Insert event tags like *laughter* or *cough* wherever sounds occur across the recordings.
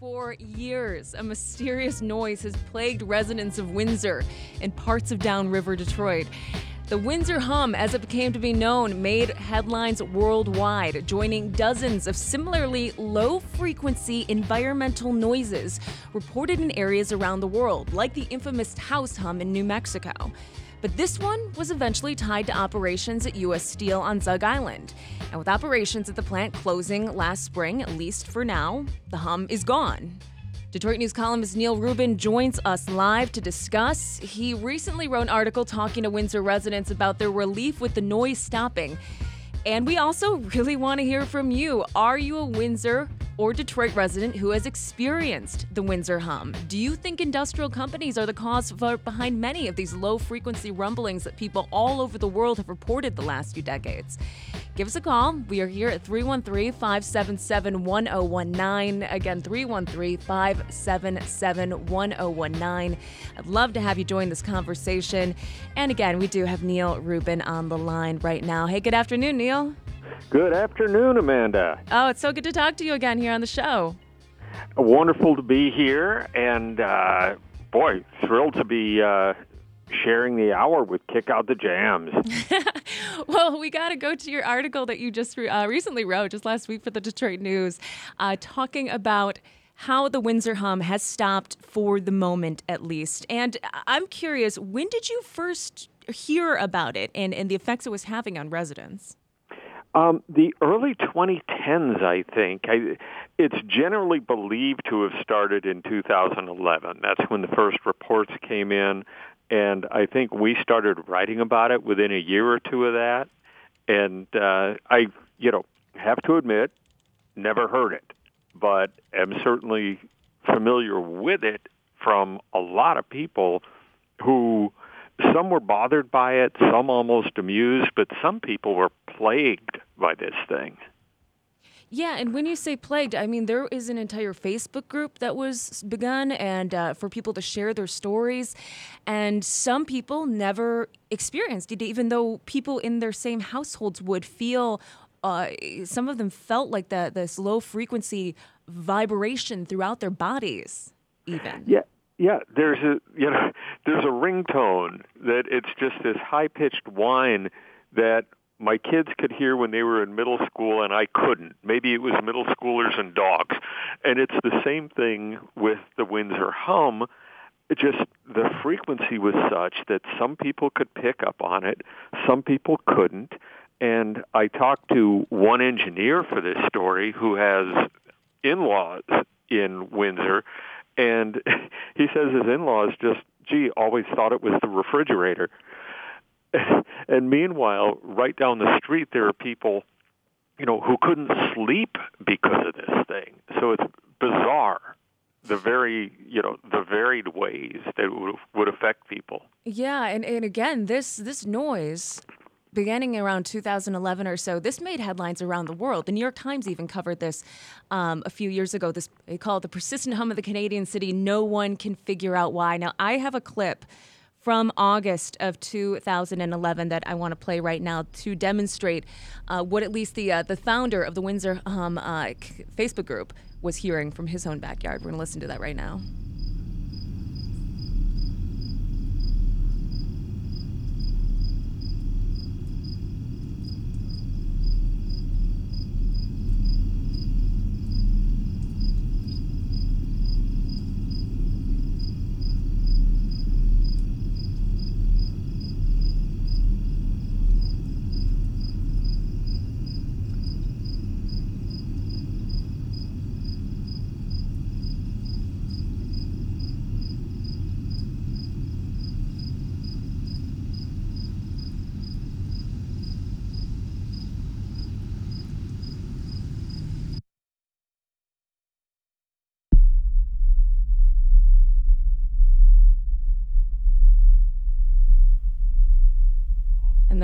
For years, a mysterious noise has plagued residents of Windsor and parts of downriver Detroit. The Windsor hum, as it became to be known, made headlines worldwide, joining dozens of similarly low frequency environmental noises reported in areas around the world, like the infamous Taos hum in New Mexico. But this one was eventually tied to operations at U.S. Steel on Zug Island. And with operations at the plant closing last spring, at least for now, the hum is gone. Detroit News columnist Neal Rubin joins us live to discuss. He recently wrote an article talking to Windsor residents about their relief with the noise stopping. And we also really want to hear from you. Are you a Windsor or Detroit resident who has experienced the Windsor hum? Do you think industrial companies are the cause for, behind many of these low frequency rumblings that people all over the world have reported the last few decades? Give us a call. We are here at 313 577 1019. Again, 313 577 1019. I'd love to have you join this conversation. And again, we do have Neal Rubin on the line right now. Hey, good afternoon, Neal. Good afternoon, Amanda. Oh, it's so good to talk to you again here on the show. Wonderful to be here, and uh, boy, thrilled to be uh, sharing the hour with Kick Out the Jams. *laughs* well, we got to go to your article that you just uh, recently wrote, just last week for the Detroit News, uh, talking about how the Windsor hum has stopped for the moment, at least. And I'm curious, when did you first hear about it and, and the effects it was having on residents? Um, the early 2010s, I think. I, it's generally believed to have started in 2011. That's when the first reports came in, and I think we started writing about it within a year or two of that. And uh, I, you know, have to admit, never heard it, but am certainly familiar with it from a lot of people who some were bothered by it, some almost amused, but some people were plagued by this thing. Yeah, and when you say plagued, I mean there is an entire Facebook group that was begun, and uh, for people to share their stories, and some people never experienced it, even though people in their same households would feel. Uh, some of them felt like the this low frequency vibration throughout their bodies, even. Yeah, yeah, there's a you know *laughs* there's a ringtone that it's just this high pitched whine that my kids could hear when they were in middle school and I couldn't. Maybe it was middle schoolers and dogs. And it's the same thing with the Windsor hum. It just the frequency was such that some people could pick up on it, some people couldn't. And I talked to one engineer for this story who has in-laws in Windsor and *laughs* he says his in-laws just, gee, always thought it was the refrigerator. *laughs* and meanwhile, right down the street, there are people, you know, who couldn't sleep because of this thing. So it's bizarre the very you know the varied ways that would, would affect people yeah and, and again this this noise beginning around 2011 or so, this made headlines around the world. The New York Times even covered this um, a few years ago. This they call it the persistent hum of the Canadian city. No one can figure out why. Now, I have a clip from August of 2011 that I want to play right now to demonstrate uh, what at least the uh, the founder of the Windsor Hum uh, Facebook group was hearing from his own backyard. We're going to listen to that right now.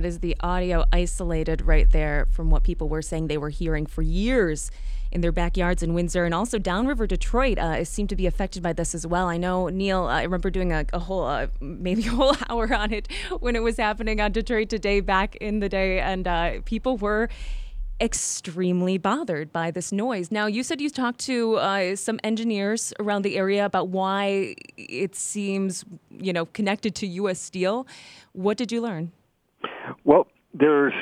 That is the audio isolated right there from what people were saying they were hearing for years in their backyards in Windsor and also downriver Detroit uh, seemed to be affected by this as well. I know Neal. I remember doing a, a whole, uh, maybe a whole *laughs* hour on it when it was happening on Detroit Today back in the day, and uh, people were extremely bothered by this noise. Now, you said you talked to uh, some engineers around the area about why it seems, you know, connected to U.S. Steel. What did you learn? Well, there's,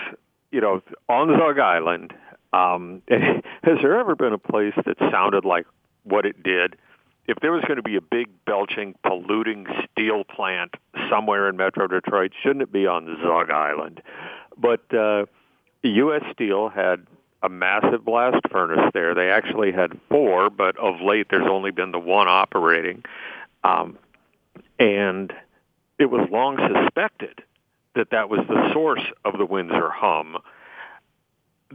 you know, on Zug Island, um, *laughs* has there ever been a place that sounded like what it did? If there was going to be a big belching, polluting steel plant somewhere in Metro Detroit, shouldn't it be on Zug Island? But uh, U.S. Steel had a massive blast furnace there. They actually had four, but of late there's only been the one operating. Um, and it was long suspected that that was the source of the Windsor hum.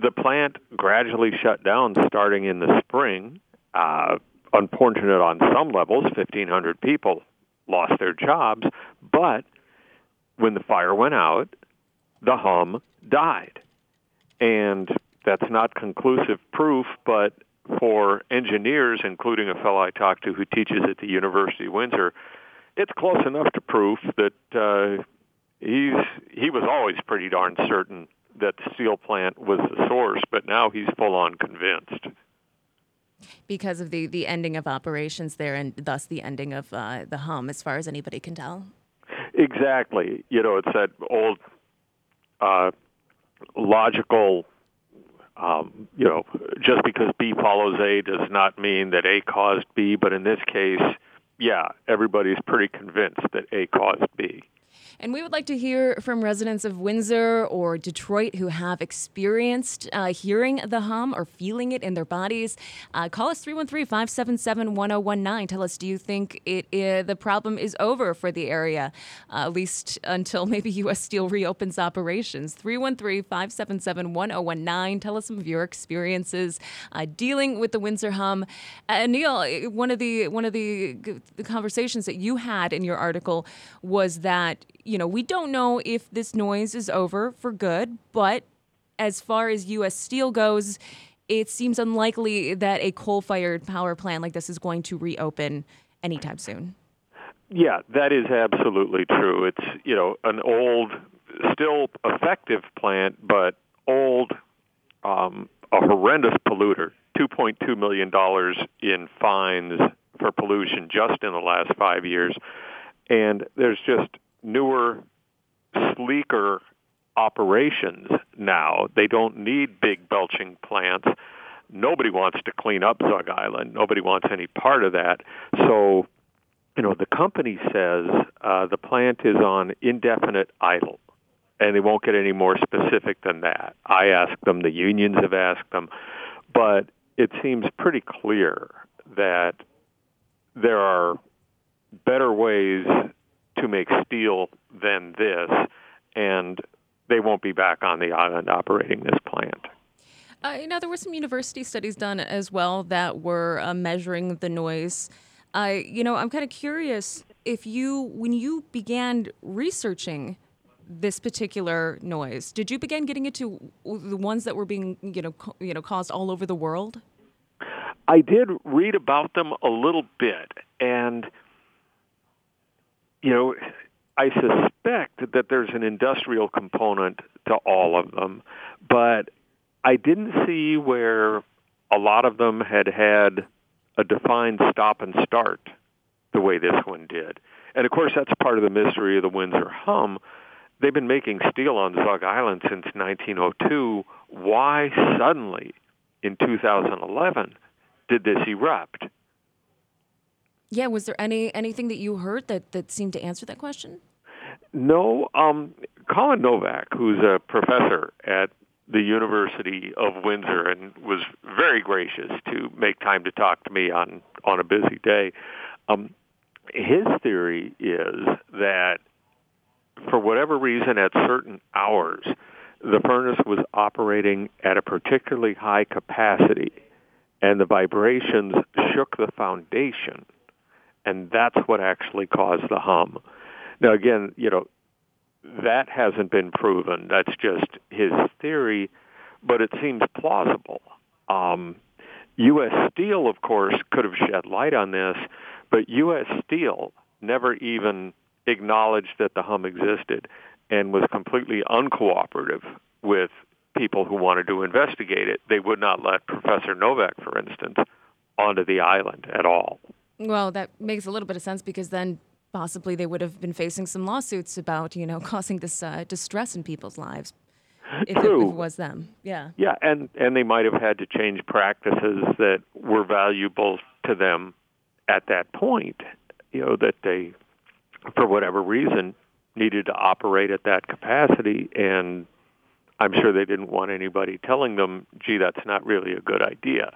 The plant gradually shut down starting in the spring. Uh, unfortunate on some levels, 1,500 people lost their jobs, but when the fire went out, the hum died. And that's not conclusive proof, but for engineers, including a fellow I talked to who teaches at the University of Windsor, it's close enough to proof that uh, he's he was always pretty darn certain that the steel plant was the source, but now he's full on convinced. Because of the, the ending of operations there and thus the ending of uh, the hum, as far as anybody can tell. Exactly. You know, it's that old uh, logical um, you know, just because B follows A does not mean that A caused B, but in this case, yeah, everybody's pretty convinced that A caused B. And we would like to hear from residents of Windsor or Detroit who have experienced uh, hearing the hum or feeling it in their bodies. Uh, call us 313 577 1019. Tell us, do you think it, the problem is over for the area, uh, at least until *laughs* maybe U.S. Steel reopens operations? 313 577 1019. Tell us some of your experiences uh, dealing with the Windsor hum. Uh, Neal, one of the one of the conversations that you had in your article was that you know, we don't know if this noise is over for good, but as far as U.S. Steel goes, it seems unlikely that a coal fired power plant like this is going to reopen anytime soon. Yeah, that is absolutely true. It's, you know, an old, still effective plant, but old, um, a horrendous polluter. $2.2 million in fines for pollution just in the last five years. And there's just newer, sleeker operations now. They don't need big belching plants. Nobody wants to clean up Zug Island. Nobody wants any part of that. So, you know, the company says uh, the plant is on indefinite idle, and they won't get any more specific than that. I asked them, the unions have asked them, but it seems pretty clear that there are better ways to make steel than this, and they won't be back on the island operating this plant. Uh, you know, there were some university studies done as well that were uh, measuring the noise. Uh, you know, I'm kind of curious if you, when you began researching this particular noise, did you begin getting into the ones that were being, you know, co- you know, caused all over the world? I did read about them a little bit, and you know, I suspect that there's an industrial component to all of them, but I didn't see where a lot of them had had a defined stop and start the way this one did. And of course, that's part of the mystery of the Windsor hum. They've been making steel on Zug Island since 1902. Why suddenly, in 2011, did this erupt? Yeah, was there any anything that you heard that that seemed to answer that question? No, um, Colin Novak, who's a professor at the University of Windsor and was very gracious to make time to talk to me on on a busy day. Um, his theory is that for whatever reason, at certain hours, the furnace was operating at a particularly high capacity, and the vibrations shook the foundation and that's what actually caused the hum. Now, again, you know, that hasn't been proven. That's just his theory, but it seems plausible. Um, U.S. Steel, of course, could have shed light on this, but U.S. Steel never even acknowledged that the hum existed and was completely uncooperative with people who wanted to investigate it. They would not let Professor Novak, for instance, onto the island at all. Well, that makes a little bit of sense because then possibly they would have been facing some lawsuits about, you know, *laughs* causing this uh, distress in people's lives. If True. It, if it was them. Yeah. Yeah, and and they might have had to change practices that were valuable to them at that point. You know that they, for whatever reason, needed to operate at that capacity, and I'm sure they didn't want anybody telling them, "Gee, that's not really a good idea."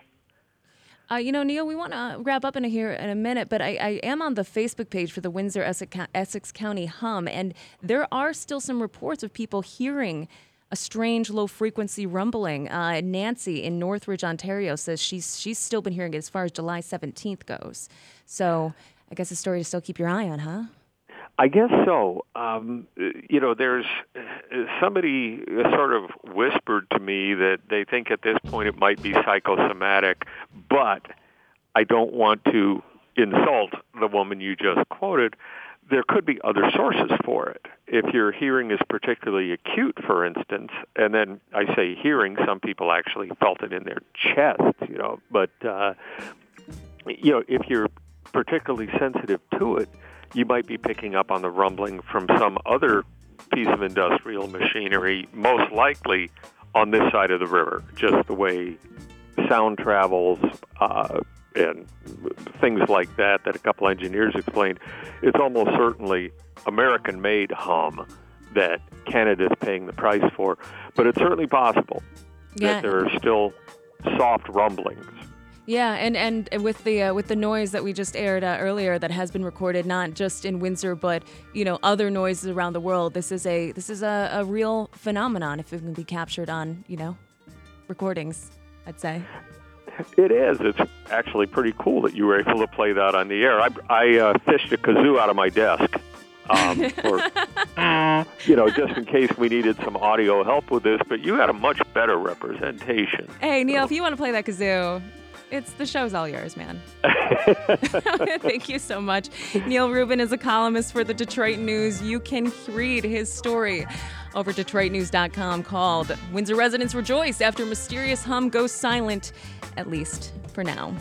Uh, you know, Neal, we want to wrap up in here in a minute, but I, I am on the Facebook page for the Windsor Essex County Hum, and there are still some reports of people hearing a strange low frequency rumbling. Uh, Nancy in Northridge, Ontario says she's she's still been hearing it as far as July 17th goes. So I guess a story to still keep your eye on, huh? I guess so. Um, you know, there's somebody sort of whispered to me that they think at this point it might be psychosomatic, but I don't want to insult the woman you just quoted. There could be other sources for it. If your hearing is particularly acute, for instance, and then I say hearing, some people actually felt it in their chest, you know, but, uh, you know, if you're particularly sensitive to it, you might be picking up on the rumbling from some other piece of industrial machinery, most likely on this side of the river, just the way sound travels uh, and things like that that a couple engineers explained. It's almost certainly American made hum that Canada's paying the price for, but it's certainly possible Yeah. that there are still soft rumblings. Yeah, and, and with the uh, with the noise that we just aired uh, earlier, that has been recorded not just in Windsor, but you know other noises around the world. This is a this is a, a real phenomenon if it can be captured on you know recordings. I'd say. It is. It's actually pretty cool that you were able to play that on the air. I, I uh, fished a kazoo out of my desk, um, for, *laughs* you know, just in case we needed some audio help with this. But you had a much better representation. Hey Neal, if you want to play that kazoo, it's the show's all yours, man. *laughs* *laughs* Thank you so much. Neal Rubin is a columnist for the Detroit News. You can read his story over DetroitNews.com called Windsor Residents Rejoice After Mysterious Hum Goes Silent, at least for now.